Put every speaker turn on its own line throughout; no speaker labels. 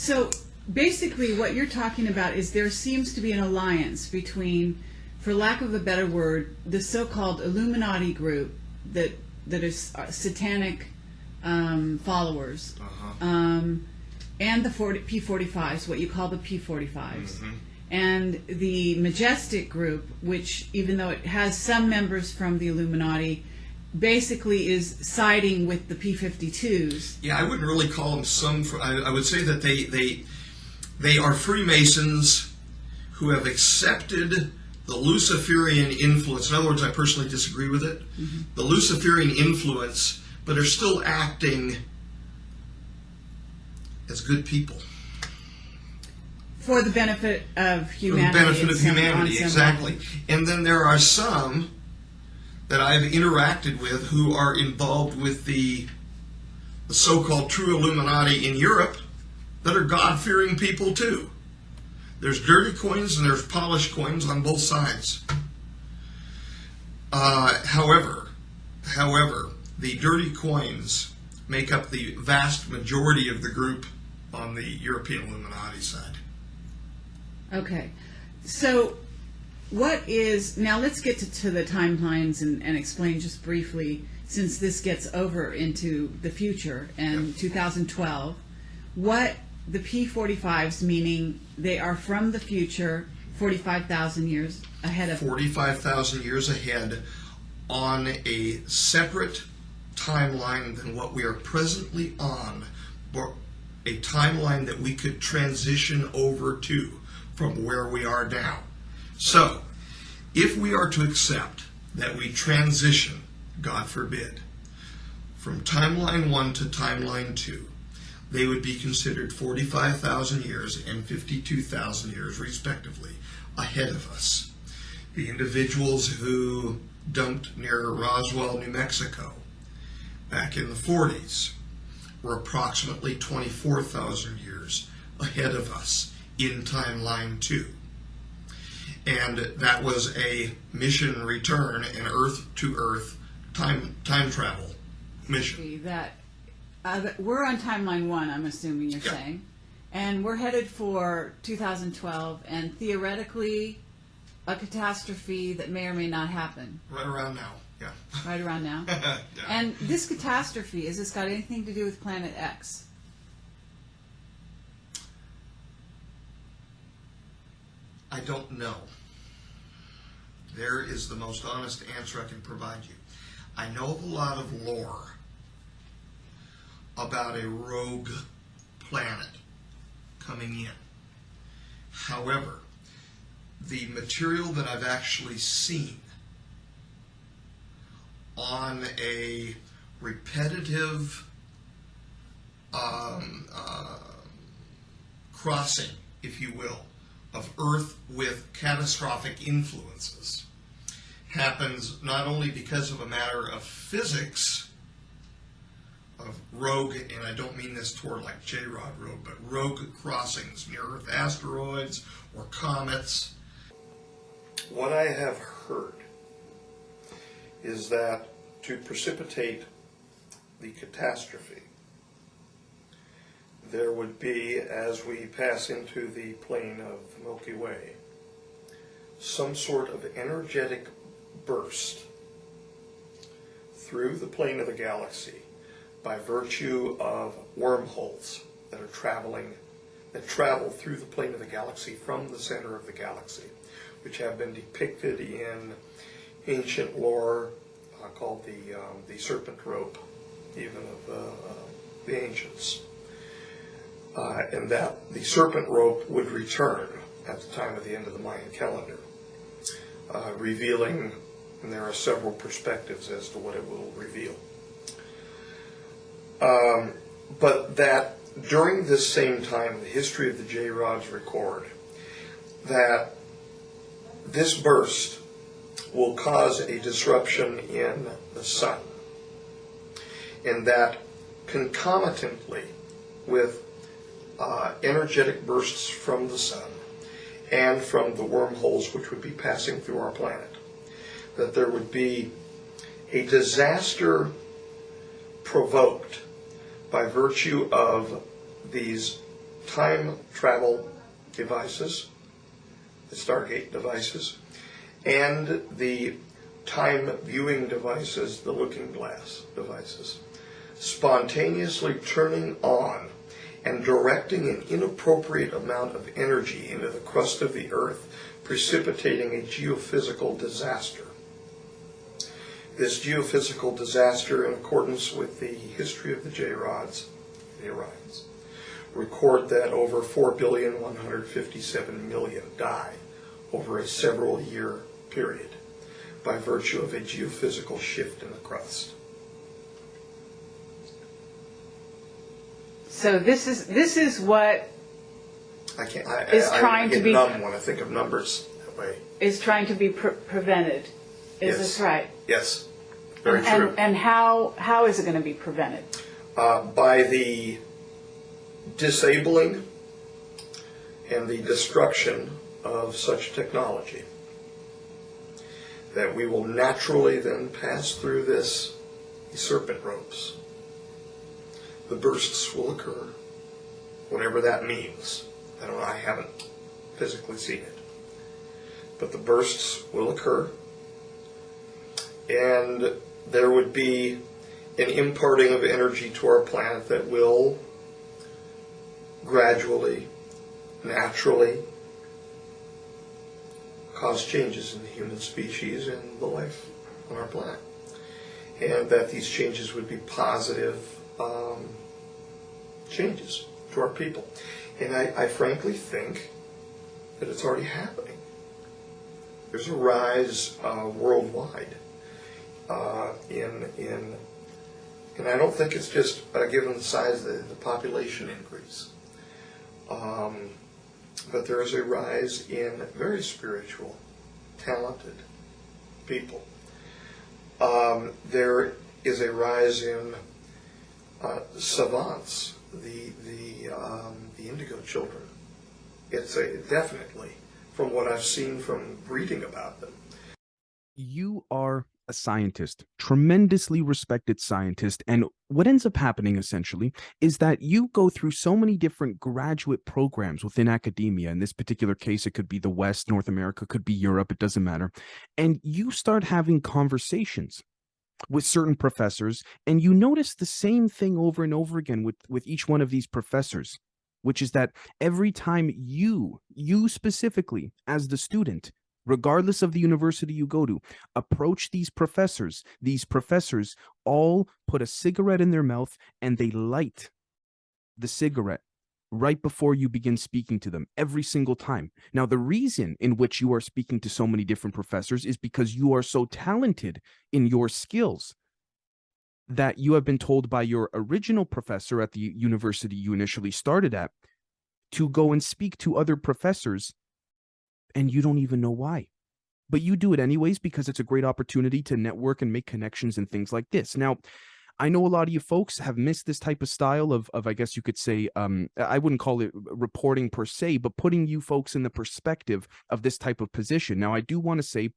So basically, what you're talking about is there seems to be an alliance between, for lack of a better word, the so-called Illuminati group that that is uh, satanic um, followers,
Uh-huh.
um, and the 40, P45s, what you call the P45s. And the Majestic group, which, even though it has some members from the Illuminati, basically is siding with the P52s.
Yeah, I wouldn't really call them some. fr- I, I would say that they they they are Freemasons who have accepted the Luciferian influence. In other words, I personally disagree with it. Mm-hmm. The Luciferian influence, but are still acting as good people
For the benefit of humanity.
for the benefit of humanity. Exactly. And then there are some that I've interacted with who are involved with the the so-called true Illuminati in Europe that are God-fearing people too. There's dirty coins and there's polished coins on both sides. Uh, however, however, the dirty coins make up the vast majority of the group on the European Illuminati side.
Okay. So, what is. Now, let's get to, to the timelines and, and explain just briefly, since this gets over into the future and 2012, what the P45s, meaning they are from the future, 45,000 years ahead of.
45,000 years ahead on a separate timeline than what we are presently on, but a timeline that we could transition over to from where we are now. So, if we are to accept that we transition, God forbid, from timeline 1 to timeline 2, they would be considered 45,000 years and 52,000 years, respectively, ahead of us. The individuals who dumped near Roswell, New Mexico, back in the 40s, were approximately 24,000 years ahead of us in timeline 2. And that was a mission return, an Earth to Earth time, time travel mission.
that uh, we're on timeline one. I'm assuming you're
Yeah.
saying, and we're headed for 2012, and theoretically, a catastrophe that may or may not happen
Right around now, yeah.
right around now.
Yeah.
And this catastrophe has this got anything to do with Planet X?
I don't know. There is the most honest answer I can provide you. I know of a lot of lore about a rogue planet coming in. However, the material that I've actually seen on a repetitive um, uh, crossing, if you will, of Earth with catastrophic influences happens not only because of a matter of physics, of rogue, and I don't mean this toward like J Rod Road, but rogue crossings near Earth asteroids or comets. What I have heard is that to precipitate the catastrophe, there would be, as we pass into the plane of the Milky Way, some sort of energetic burst through the plane of the galaxy by virtue of wormholes that are traveling, that travel through the plane of the galaxy from the center of the galaxy, which have been depicted in ancient lore uh, called the, um, the serpent rope, even of uh, uh, the ancients uh, and that the serpent rope would return at the time of the end of the Mayan calendar, uh, revealing, and there are several perspectives as to what it will reveal. Um, but that during this same time, the history of the J Rods record that this burst will cause a disruption in the sun, and that concomitantly with uh, energetic bursts from the sun and from the wormholes which would be passing through our planet. That there would be a disaster provoked by virtue of these time travel devices, the Stargate devices, and the time viewing devices, the looking glass devices, spontaneously turning on and directing an inappropriate amount of energy into the crust of the earth, precipitating a geophysical disaster. This geophysical disaster, in accordance with the history of the J-rods, the Orions, record that over 4,157,000,000 die over a several year period by virtue of a geophysical shift in the crust.
So this is this is what
I can't. I,
Is
I, I
trying to
get
be-
numb when I think of numbers that way.
is trying to be pre- prevented. Is
Yes.
this right?
Yes, very true.
And and how how is it going to be prevented?
uh, by the disabling and the destruction of such technology. That we will naturally then pass through this serpent ropes. The bursts will occur, whatever that means. I don't I haven't physically seen it. But the bursts will occur, and there would be an imparting of energy to our planet that will gradually, naturally cause changes in the human species and the life on our planet. And that these changes would be positive um, changes to our people. And I, I frankly think that it's already happening. There's a rise uh, worldwide uh, in in and I don't think it's just uh, given the size of the, the population increase. Um, but there is a rise in very spiritual, talented people. Um, there is a rise in uh, savants, the the um, the indigo children. It's a definitely from what I've seen from reading about them.
you are a scientist, tremendously respected scientist. And what ends up happening essentially is that you go through so many different graduate programs within academia. In this particular case, it could be the West, North America, could be Europe, it doesn't matter. And you start having conversations with certain professors, and you notice the same thing over and over again with, with each one of these professors, which is that every time you, you specifically, as the student, regardless of the university you go to, approach these professors, these professors all put a cigarette in their mouth and they light the cigarette right before you begin speaking to them every single time. Now, the reason in which you are speaking to so many different professors is because you are so talented in your skills that you have been told by your original professor at the university you initially started at to go and speak to other professors and you don't even know why but you do it anyways because it's a great opportunity to network and make connections and things like this. Now, I know a lot of you folks have missed this type of style of, of I guess you could say, um, I wouldn't call it reporting per se, but putting you folks in the perspective of this type of position. Now, I do want to say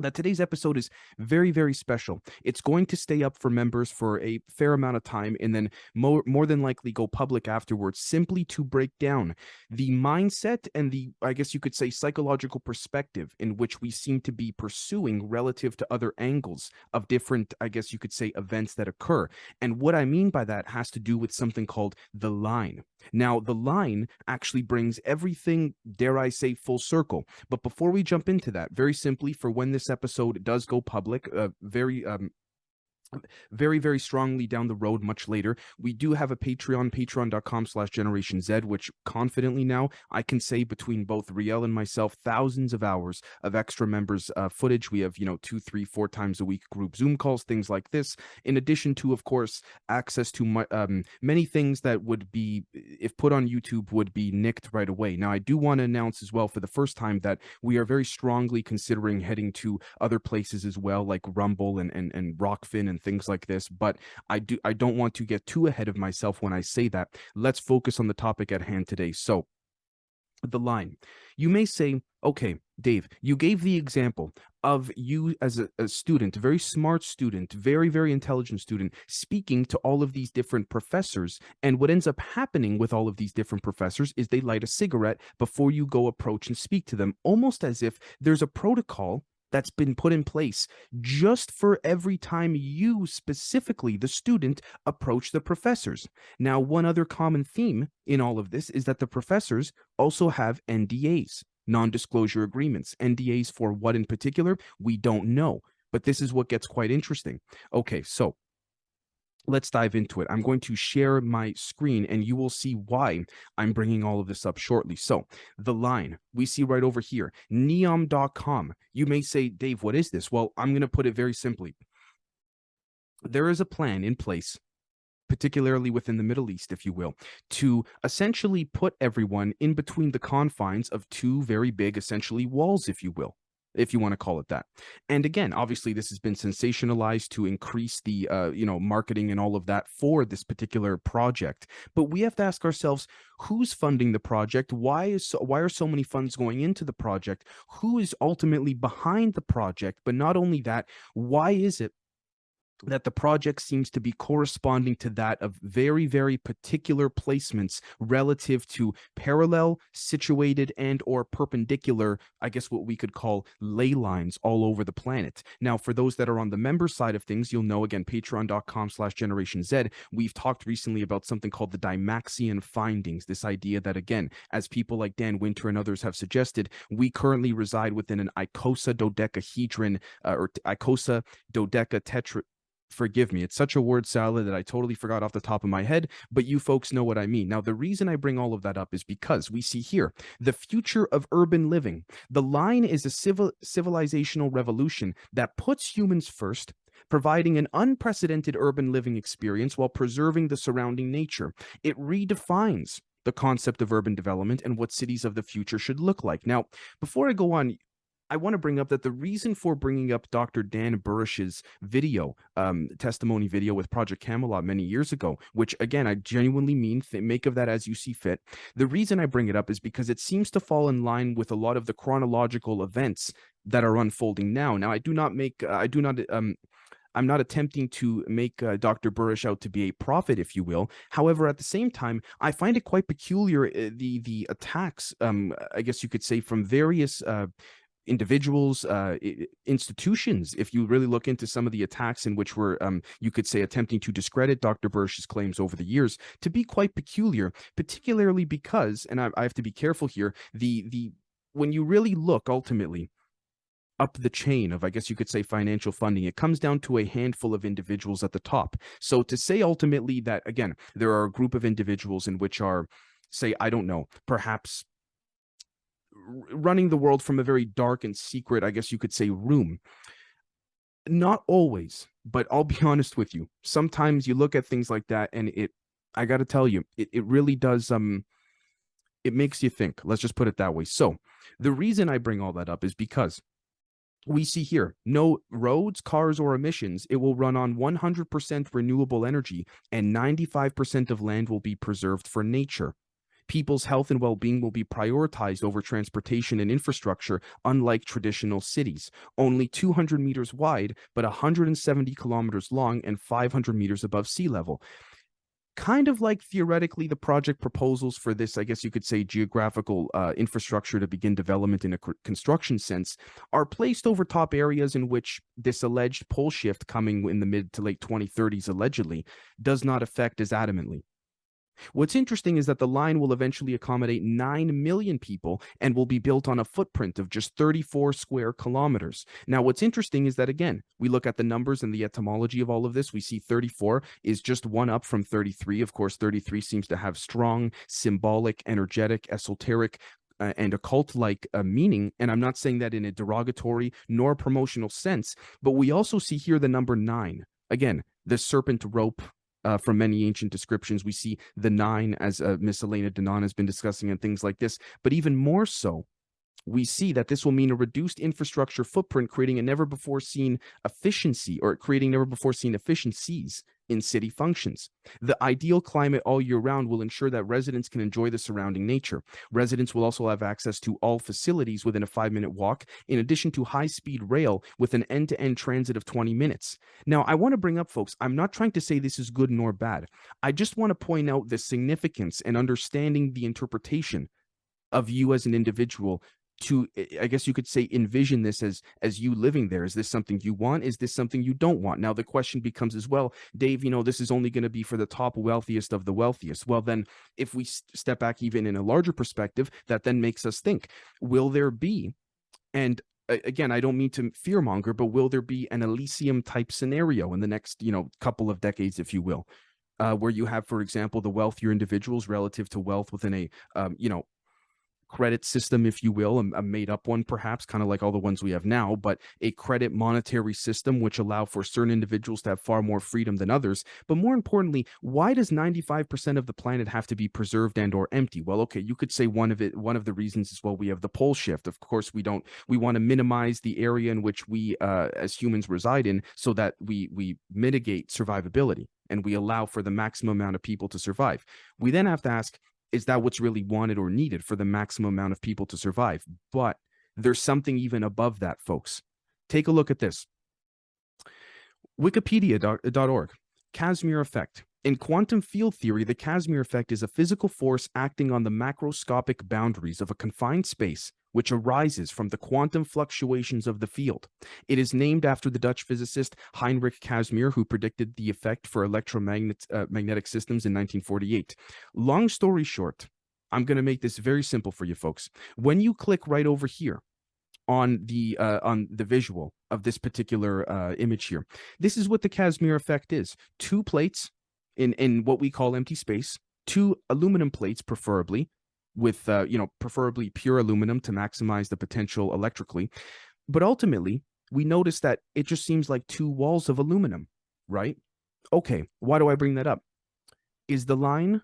that today's episode is very very special. It's going to stay up for members for a fair amount of time and then more more than likely go public afterwards simply to break down the mindset and the i guess you could say psychological perspective in which we seem to be pursuing relative to other angles of different i guess you could say events that occur. And what i mean by that has to do with something called the line now the line actually brings everything dare i say full circle. But before we jump into that very simply for when this episode does go public uh, very um very very strongly down the road much later. We do have a patreon patreon.com slash generation z which confidently now i can say between both riel and myself thousands of hours of extra members uh, footage. We have you know two three four times a week group zoom calls things like this. In addition to of course access to my, um, many things that would be if put on youtube would be nicked right away. Now i do want to announce as well for the first time that we are very strongly considering heading to other places as well like rumble and and, and Rokfin and things like this but i do i don't want to get too ahead of myself when i say that let's focus on the topic at hand today so the line you may say okay Dave, you gave the example of you as a, a, student, a very smart student, very, very intelligent student, speaking to all of these different professors. And what ends up happening with all of these different professors is they light a cigarette before you go approach and speak to them, almost as if there's a protocol that's been put in place just for every time you specifically the student approach the professors now one other common theme in all of this is that the professors also have ndas non disclosure agreements. NDAs for what in particular, we don't know. But this is what gets quite interesting. Okay, so let's dive into it. I'm going to share my screen and you will see why I'm bringing all of this up shortly. So, the line we see right over here, neom.com. You may say, Dave, what is this? Well, I'm going to put it very simply. There is a plan in place particularly within the Middle East, if you will, to essentially put everyone in between the confines of two very big, essentially walls, if you will if you want to call it that. And again, obviously, this has been sensationalized to increase the uh, you know marketing and all of that for this particular project. But we have to ask ourselves, who's funding the project? Why is so, why are so many funds going into the project? Who is ultimately behind the project? But not only that, why is it that the project seems to be corresponding to that of very very particular placements relative to parallel situated and or perpendicular i guess what we could call ley lines all over the planet. Now for those that are on the member side of things you'll know again patreon.com slash generation z we've talked recently about something called the dymaxion findings. This idea that again as people like dan winter and others have suggested we currently reside within an icosa dodecahedron uh, or icosa dodeca tetra forgive me. It's such a word salad that I totally forgot off the top of my head, but you folks know what I mean. Now, the reason I bring all of that up is because we see here the future of urban living. The line is a civil civilizational revolution that puts humans first, providing an unprecedented urban living experience while preserving the surrounding nature. It redefines the concept of urban development and what cities of the future should look like. Now, before I go on, I want to bring up that the reason for bringing up Dr. Dan Burisch's video, um, testimony video with Project Camelot many years ago, which again, I genuinely mean, th- make of that as you see fit. The reason I bring it up is because it seems to fall in line with a lot of the chronological events that are unfolding now. Now, I do not make, uh, I do not, um, I'm not attempting to make uh, Dr. Burisch out to be a prophet, if you will. However, at the same time, I find it quite peculiar uh, the the attacks, um, I guess you could say, from various uh, individuals, uh, institutions. If you really look into some of the attacks in which were, um, you could say, attempting to discredit Dr. Burisch's claims over the years, to be quite peculiar, particularly because, and I, I have to be careful here, the the when you really look ultimately up the chain of, I guess you could say, financial funding, it comes down to a handful of individuals at the top. So to say ultimately that, again, there are a group of individuals in which are, say, I don't know, perhaps running the world from a very dark and secret, I guess you could say, room. Not always, but I'll be honest with you. Sometimes you look at things like that and it, I got to tell you, it, it really does, um, it makes you think. Let's just put it that way. So the reason I bring all that up is because we see here no roads, cars, or emissions. It will run on 100% renewable energy, and 95% of land will be preserved for nature people's health and well being will be prioritized over transportation and infrastructure, unlike traditional cities. Only 200 meters wide, but 170 kilometers long and 500 meters above sea level kind of like theoretically the project proposals for this, I guess you could say, geographical uh, infrastructure to begin development in a construction sense, are placed over top areas in which this alleged pole shift coming in the mid to late 2030s allegedly does not affect as adamantly. What's interesting is that the line will eventually accommodate 9 million people and will be built on a footprint of just 34 square kilometers. Now, what's interesting is that, again, we look at the numbers and the etymology of all of this. We see 34 is just one up from 33. Of course, 33 seems to have strong, symbolic, energetic, esoteric, uh, and occult like uh, meaning. And I'm not saying that in a derogatory nor promotional sense, but we also see here the number nine. Again, the serpent rope uh, from many ancient descriptions. We see the nine, as uh, Miss Elena Danaan has been discussing, and things like this. But even more so, we see that this will mean a reduced infrastructure footprint, creating a never before seen efficiency or creating never before seen efficiencies in city functions. The ideal climate all year round will ensure that residents can enjoy the surrounding nature. Residents will also have access to all facilities within a five minute walk, in addition to high speed rail with an end to end transit of 20 minutes. Now, I want to bring up, folks, I'm not trying to say this is good nor bad. I just want to point out the significance and understanding the interpretation of you as an individual to i guess you could say envision this as as you living there. Is this something you want? Is this something you don't want? Now the question becomes as well dave you know this is only going to be for the top wealthiest of the wealthiest. Well then if we step back even in a larger perspective that then makes us think will there be and again i don't mean to fearmonger but will there be an elysium type scenario in the next you know couple of decades if you will uh, where you have for example the wealthier individuals relative to wealth within a um, you know credit system, if you will, a, a made up one, perhaps, kind of like all the ones we have now, but a credit monetary system which allow for certain individuals to have far more freedom than others. But more importantly, why does 95% of the planet have to be preserved and or empty? Well, okay, you could say one of it, one of the reasons is well, we have the pole shift. Of course, we don't, we want to minimize the area in which we uh, as humans reside in so that we we mitigate survivability and we allow for the maximum amount of people to survive. We then have to ask, is that what's really wanted or needed for the maximum amount of people to survive? But there's something even above that, folks. Take a look at this. Wikipedia.org, uh, Casimir effect. In quantum field theory, the Casimir effect is a physical force acting on the macroscopic boundaries of a confined space which arises from the quantum fluctuations of the field. It is named after the Dutch physicist Heinrich Casimir, who predicted the effect for electromagnetic uh, systems in 1948. Long story short, I'm going to make this very simple for you folks. When you click right over here, on the uh, on the visual of this particular uh, image here. This is what the Casimir effect is. Two plates in in what we call empty space, two aluminum plates preferably with uh, you know preferably pure aluminum to maximize the potential electrically. But ultimately we notice that it just seems like two walls of aluminum right? Okay why do i bring that up? Is the line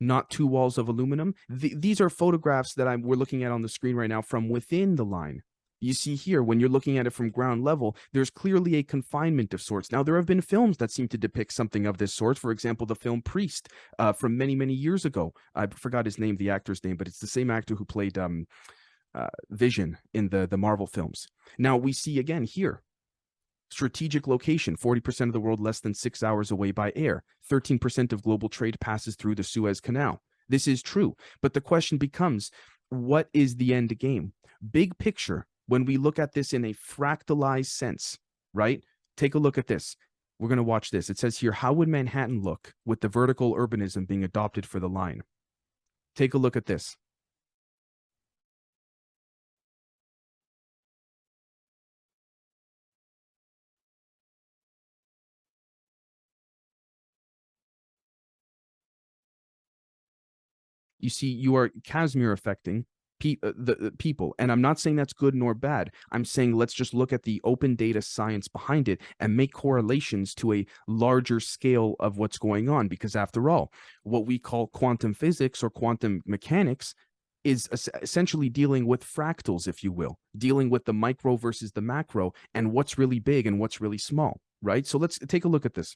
not two walls of aluminum? Th- these are photographs that I'm, we're looking at on the screen right now from within the line you see here, when you're looking at it from ground level, there's clearly a confinement of sorts. Now, there have been films that seem to depict something of this sort. For example, the film Priest uh, from many, many years ago. I forgot his name, the actor's name, but it's the same actor who played um, uh, Vision in the, the Marvel films. Now, we see again here strategic location 40% of the world less than six hours away by air, 13% of global trade passes through the Suez Canal. This is true. But the question becomes what is the end game? Big picture, when we look at this in a fractalized sense, right? Take a look at this. We're going to watch this. It says here, how would Manhattan look with the vertical urbanism being adopted for the line? Take a look at this. You see, you are Casimir affecting pe- uh, the, the people. And I'm not saying that's good nor bad. I'm saying let's just look at the open data science behind it and make correlations to a larger scale of what's going on. Because after all, what we call quantum physics or quantum mechanics is essentially dealing with fractals, if you will, dealing with the micro versus the macro and what's really big and what's really small, right? So let's take a look at this.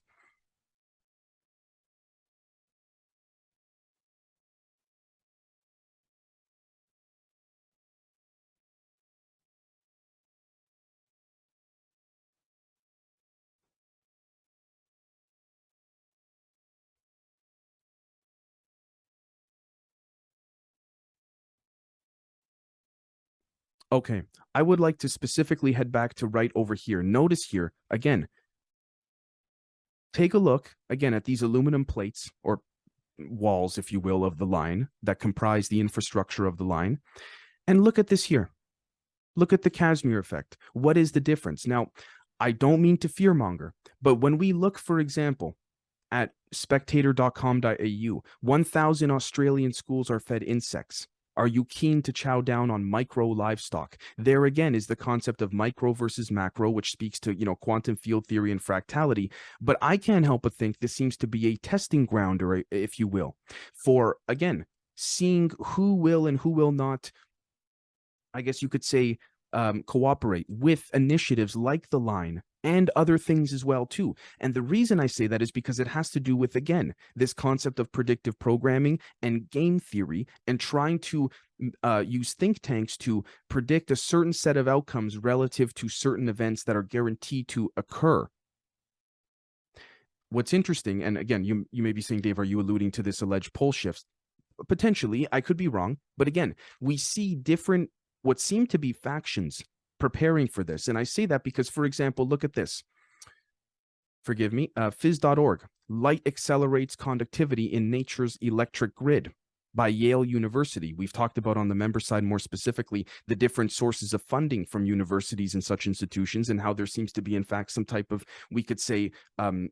Okay, I would like to specifically head back to right over here. Notice here, again, take a look again at these aluminum plates or walls, if you will, of the line that comprise the infrastructure of the line. And look at this here. Look at the Casimir effect. What is the difference? Now, I don't mean to fearmonger, but when we look, for example, at spectator.com.au, 1,000 Australian schools are fed insects. Are you keen to chow down on micro livestock? There again is the concept of micro versus macro, which speaks to, you know, quantum field theory and fractality. But I can't help but think this seems to be a testing ground, or if you will, for again, seeing who will and who will not, I guess you could say, um, cooperate with initiatives like the line and other things as well too. And the reason i say that is because it has to do with again this concept of predictive programming and game theory and trying to uh, use think tanks to predict a certain set of outcomes relative to certain events that are guaranteed to occur. What's interesting and again you you may be saying dave are you alluding to this alleged pole shifts? Potentially i could be wrong but again we see different what seem to be factions preparing for this. And I say that because, for example, look at this. Forgive me, uh. Light accelerates conductivity in nature's electric grid by Yale University. We've talked about on the member side more specifically the different sources of funding from universities and such institutions and how there seems to be, in fact, some type of, we could say, um,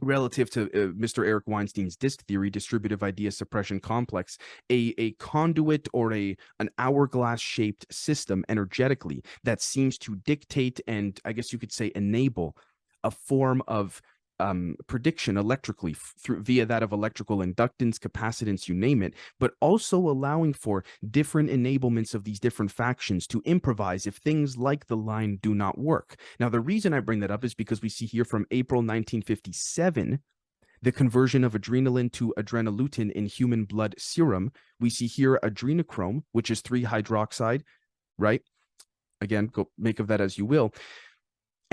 relative to uh, Mr. Eric Weinstein's disk theory, distributive idea suppression complex, a, a conduit or a an hourglass shaped system energetically that seems to dictate and I guess you could say enable a form of um, prediction electrically through via that of electrical inductance, capacitance, you name it, but also allowing for different enablements of these different factions to improvise if things like the line do not work. Now, the reason I bring that up is because we see here from April 1957 the conversion of adrenaline to adrenolutin in human blood serum. We see here adrenochrome, which is 3 hydroxide, right? Again, go make of that as you will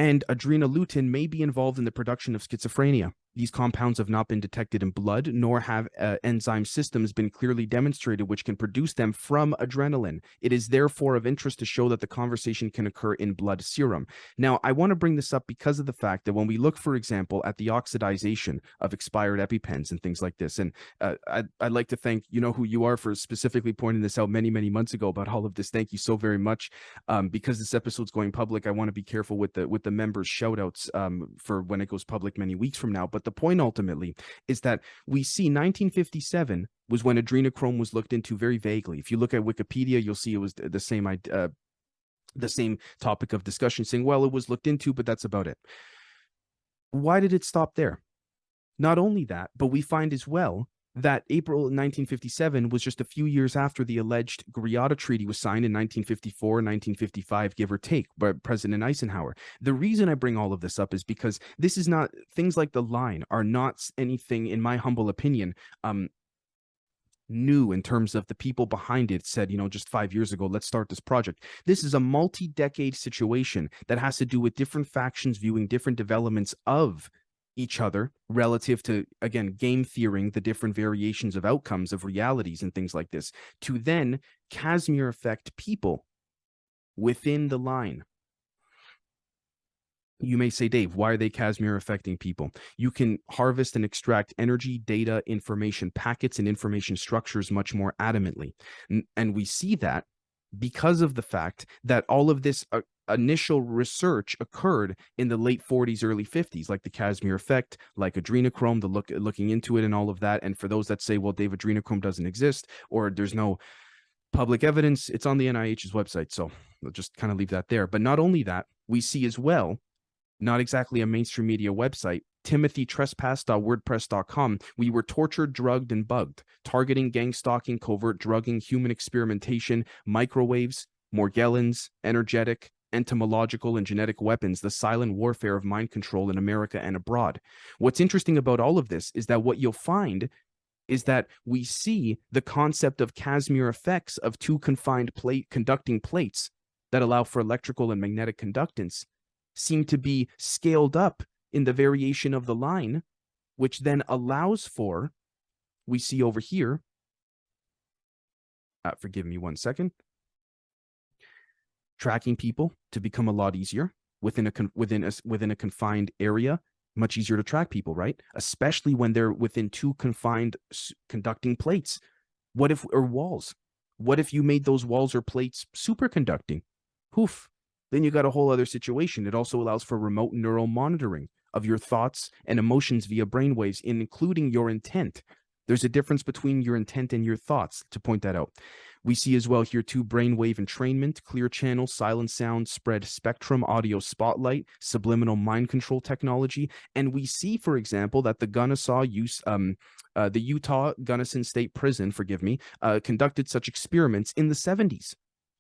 and adrenolutin may be involved in the production of schizophrenia. These compounds have not been detected in blood, nor have uh, enzyme systems been clearly demonstrated which can produce them from adrenaline. It is therefore of interest to show that the conversation can occur in blood serum. Now, I want to bring this up because of the fact that when we look, for example, at the oxidization of expired EpiPens and things like this, and uh, I'd, I'd like to thank you know who you are for specifically pointing this out many, many months ago about all of this. Thank you so very much. Um, because this episode's going public, I want to be careful with the with the members' shoutouts um, for when it goes public many weeks from now. But but the point ultimately is that we see 1957 was when adrenochrome was looked into very vaguely. If you look at Wikipedia, you'll see it was the same uh, the same topic of discussion, saying, well, it was looked into, but that's about it. Why did it stop there? Not only that, but we find as well that April 1957 was just a few years after the alleged Greada Treaty was signed in 1954, 1955, give or take, by President Eisenhower. The reason I bring all of this up is because this is not things like the line are not anything, in my humble opinion, um, new in terms of the people behind it said, you know, just five years ago, let's start this project. This is a multi decade situation that has to do with different factions viewing different developments of each other relative to again game theoring the different variations of outcomes of realities and things like this to then casimir affect people within the line. You may say dave why are they casimir affecting people? You can harvest and extract energy data information packets and information structures much more adamantly. And we see that because of the fact that all of this uh, initial research occurred in the late 40s early 50s like the casimir effect like adrenochrome the look looking into it and all of that and for those that say well dave adrenochrome doesn't exist or there's no public evidence it's on the NIH's website so we'll just kind of leave that there. But not only that we see as well not exactly a mainstream media website timothytrespass.wordpress.com we were tortured drugged and bugged targeting gang stalking covert drugging human experimentation microwaves morgellons energetic entomological and genetic weapons, the silent warfare of mind control in America and abroad. What's interesting about all of this is that what you'll find is that we see the concept of Casimir effects of two confined plate conducting plates that allow for electrical and magnetic conductance seem to be scaled up in the variation of the line, which then allows for, we see over here, uh, forgive me one second, tracking people to become a lot easier within a within a within a confined area much easier to track people right? Especially when they're within two confined conducting plates. What if or walls? What if you made those walls or plates superconducting? Poof. Then you got a whole other situation. It also allows for remote neural monitoring of your thoughts and emotions via brainwaves including your intent there's a difference between your intent and your thoughts to point that out we see as well here too brainwave entrainment, clear channel, silent sound, spread spectrum, audio spotlight, subliminal mind control technology. And we see, for example, that the Gunnesaw use, um, uh, the Utah Gunnison State Prison, forgive me, uh, conducted such experiments in the 70s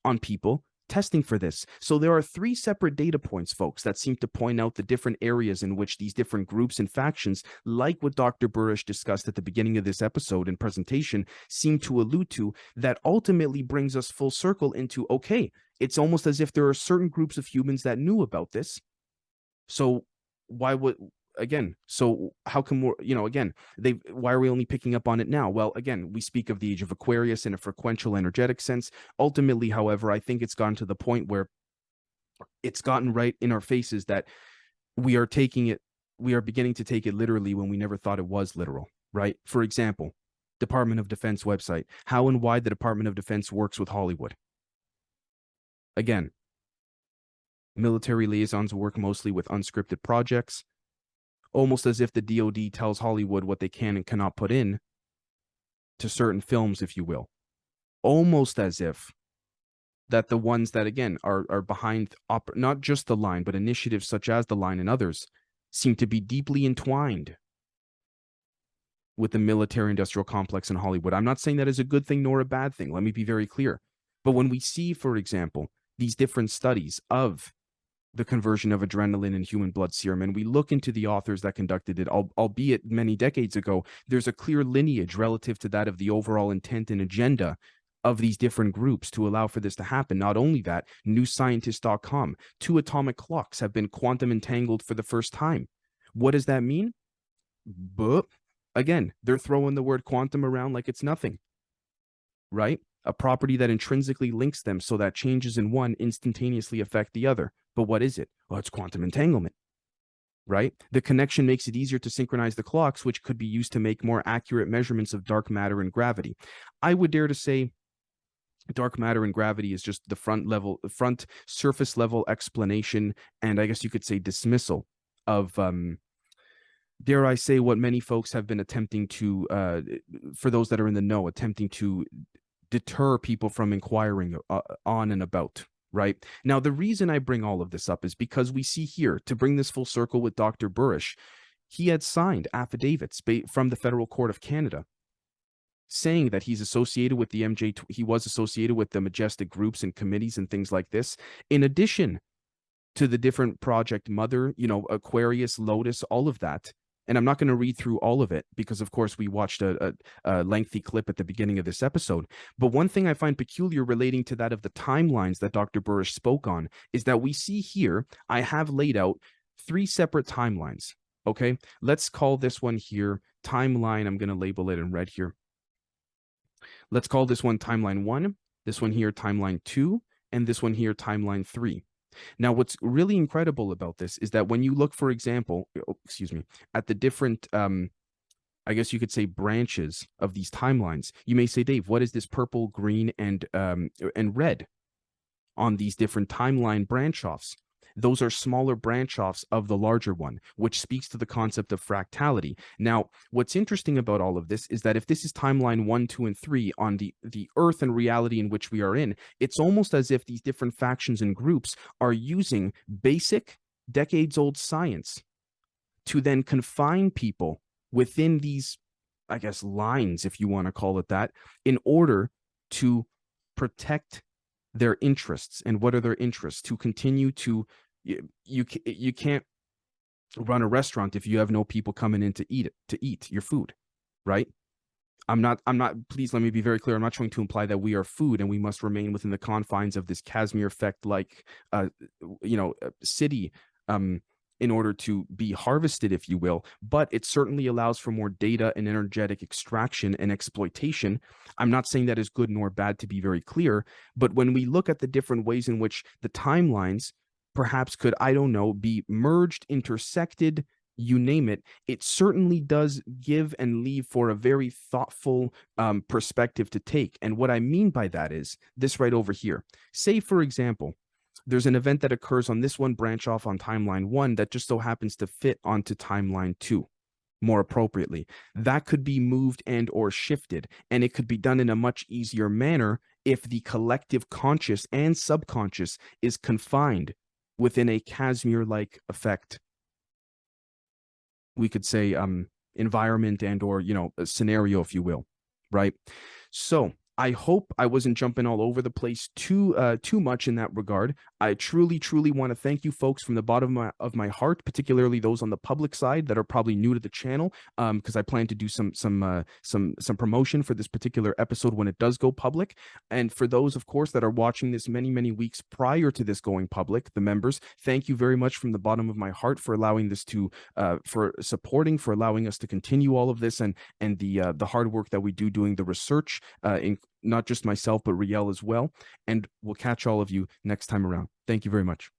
on people testing for this. So there are three separate data points, folks, that seem to point out the different areas in which these different groups and factions, like what Dr. Burisch discussed at the beginning of this episode and presentation, seem to allude to, that ultimately brings us full circle into okay, it's almost as if there are certain groups of humans that knew about this. So why would again so how come we're you know again they why are we only picking up on it now? Well again we speak of the age of aquarius in a frequential energetic sense. Ultimately however i think it's gotten to the point where it's gotten right in our faces that we are taking it we are beginning to take it literally when we never thought it was literal right? For example department of defense website how and why the department of defense works with hollywood. Again military liaisons work mostly with unscripted projects almost as if the DoD tells Hollywood what they can and cannot put in to certain films, if you will. Almost as if that the ones that again are are behind op- not just the line, but initiatives such as the line and others seem to be deeply entwined with the military industrial complex in Hollywood. I'm not saying that is a good thing nor a bad thing. Let me be very clear. But when we see, for example, these different studies of the conversion of adrenaline in human blood serum and we look into the authors that conducted it albeit many decades ago there's a clear lineage relative to that of the overall intent and agenda of these different groups to allow for this to happen. Not only that newscientist.com two atomic clocks have been quantum entangled for the first time. What does that mean? But again they're throwing the word quantum around like it's nothing right? A property that intrinsically links them so that changes in one instantaneously affect the other. But what is it? Well, it's quantum entanglement, right? The connection makes it easier to synchronize the clocks, which could be used to make more accurate measurements of dark matter and gravity. I would dare to say dark matter and gravity is just the front level, front surface level explanation, and I guess you could say dismissal of um, dare I say, what many folks have been attempting to, uh, for those that are in the know, attempting to deter people from inquiring uh, on and about right? Now the reason i bring all of this up is because we see here to bring this full circle with dr burisch he had signed affidavits from the federal court of canada saying that he's associated with the mj he was associated with the majestic groups and committees and things like this. In addition to the different project mother you know aquarius lotus all of that and I'm not going to read through all of it because, of course, we watched a, a, a, lengthy clip at the beginning of this episode. But one thing I find peculiar relating to that of the timelines that Dr. Burisch spoke on is that we see here, I have laid out three separate timelines. Okay, let's call this one here timeline. I'm going to label it in red here. Let's call this one timeline one, this one here timeline two, and this one here timeline three. Now, what's really incredible about this is that when you look, for example, oh, excuse me, at the different, um, I guess you could say branches of these timelines, you may say, Dave, what is this purple, green, and um, and red on these different timeline branch offs? Those are smaller branch offs of the larger one, which speaks to the concept of fractality. Now, what's interesting about all of this is that if this is timeline one, two, and three on the, the earth and reality in which we are in, it's almost as if these different factions and groups are using basic decades old science to then confine people within these, I guess, lines, if you want to call it that, in order to protect their interests and what are their interests to continue to you you, you can't run a restaurant if you have no people coming in to eat it to eat your food right? I'm not i'm not please let me be very clear i'm not trying to imply that we are food and we must remain within the confines of this casimir effect like uh you know uh, city um in order to be harvested, if you will, but it certainly allows for more data and energetic extraction and exploitation. I'm not saying that is good nor bad to be very clear, but when we look at the different ways in which the timelines perhaps could, I don't know, be merged, intersected, you name it, it certainly does give and leave for a very thoughtful um, perspective to take. And what I mean by that is this right over here. Say, for example, there's an event that occurs on this one branch off on timeline one that just so happens to fit onto timeline two more appropriately. That could be moved and or shifted and it could be done in a much easier manner if the collective conscious and subconscious is confined within a casimir like effect. We could say um environment and or you know scenario if you will right? So I hope I wasn't jumping all over the place too uh, too much in that regard. I truly, truly want to thank you folks from the bottom of my, of my heart, particularly those on the public side that are probably new to the channel, because I plan to do some some uh, some some promotion for this particular episode when it does go public. And for those, of course, that are watching this many many weeks prior to this going public, the members, thank you very much from the bottom of my heart for allowing this to uh, for supporting, for allowing us to continue all of this, and and the uh, the hard work that we do doing the research uh, in not just myself, but Riel as well. And we'll catch all of you next time around. Thank you very much.